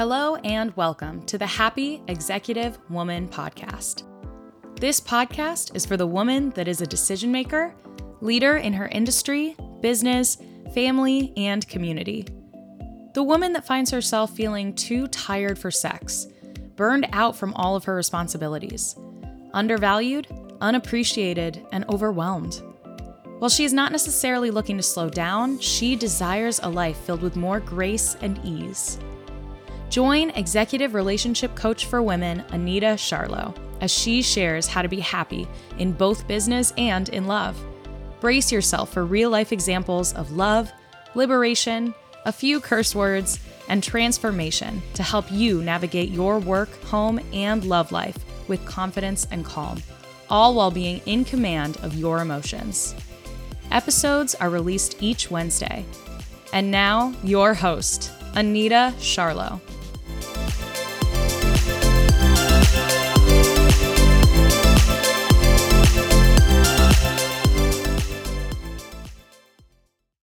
Hello, and welcome to the Happy Executive Woman podcast. This podcast is for the woman that is a decision maker, leader in her industry, business, family, and community. The woman that finds herself feeling too tired for sex, burned out from all of her responsibilities, undervalued, unappreciated, and overwhelmed. While she is not necessarily looking to slow down, she desires a life filled with more grace and ease. Join executive relationship coach for women, Anita Charlot, as she shares how to be happy in both business and in love. Brace yourself for real life examples of love, liberation, a few curse words, and transformation to help you navigate your work, home, and love life with confidence and calm, all while being in command of your emotions. Episodes are released each Wednesday. And now, your host, Anita Charlot.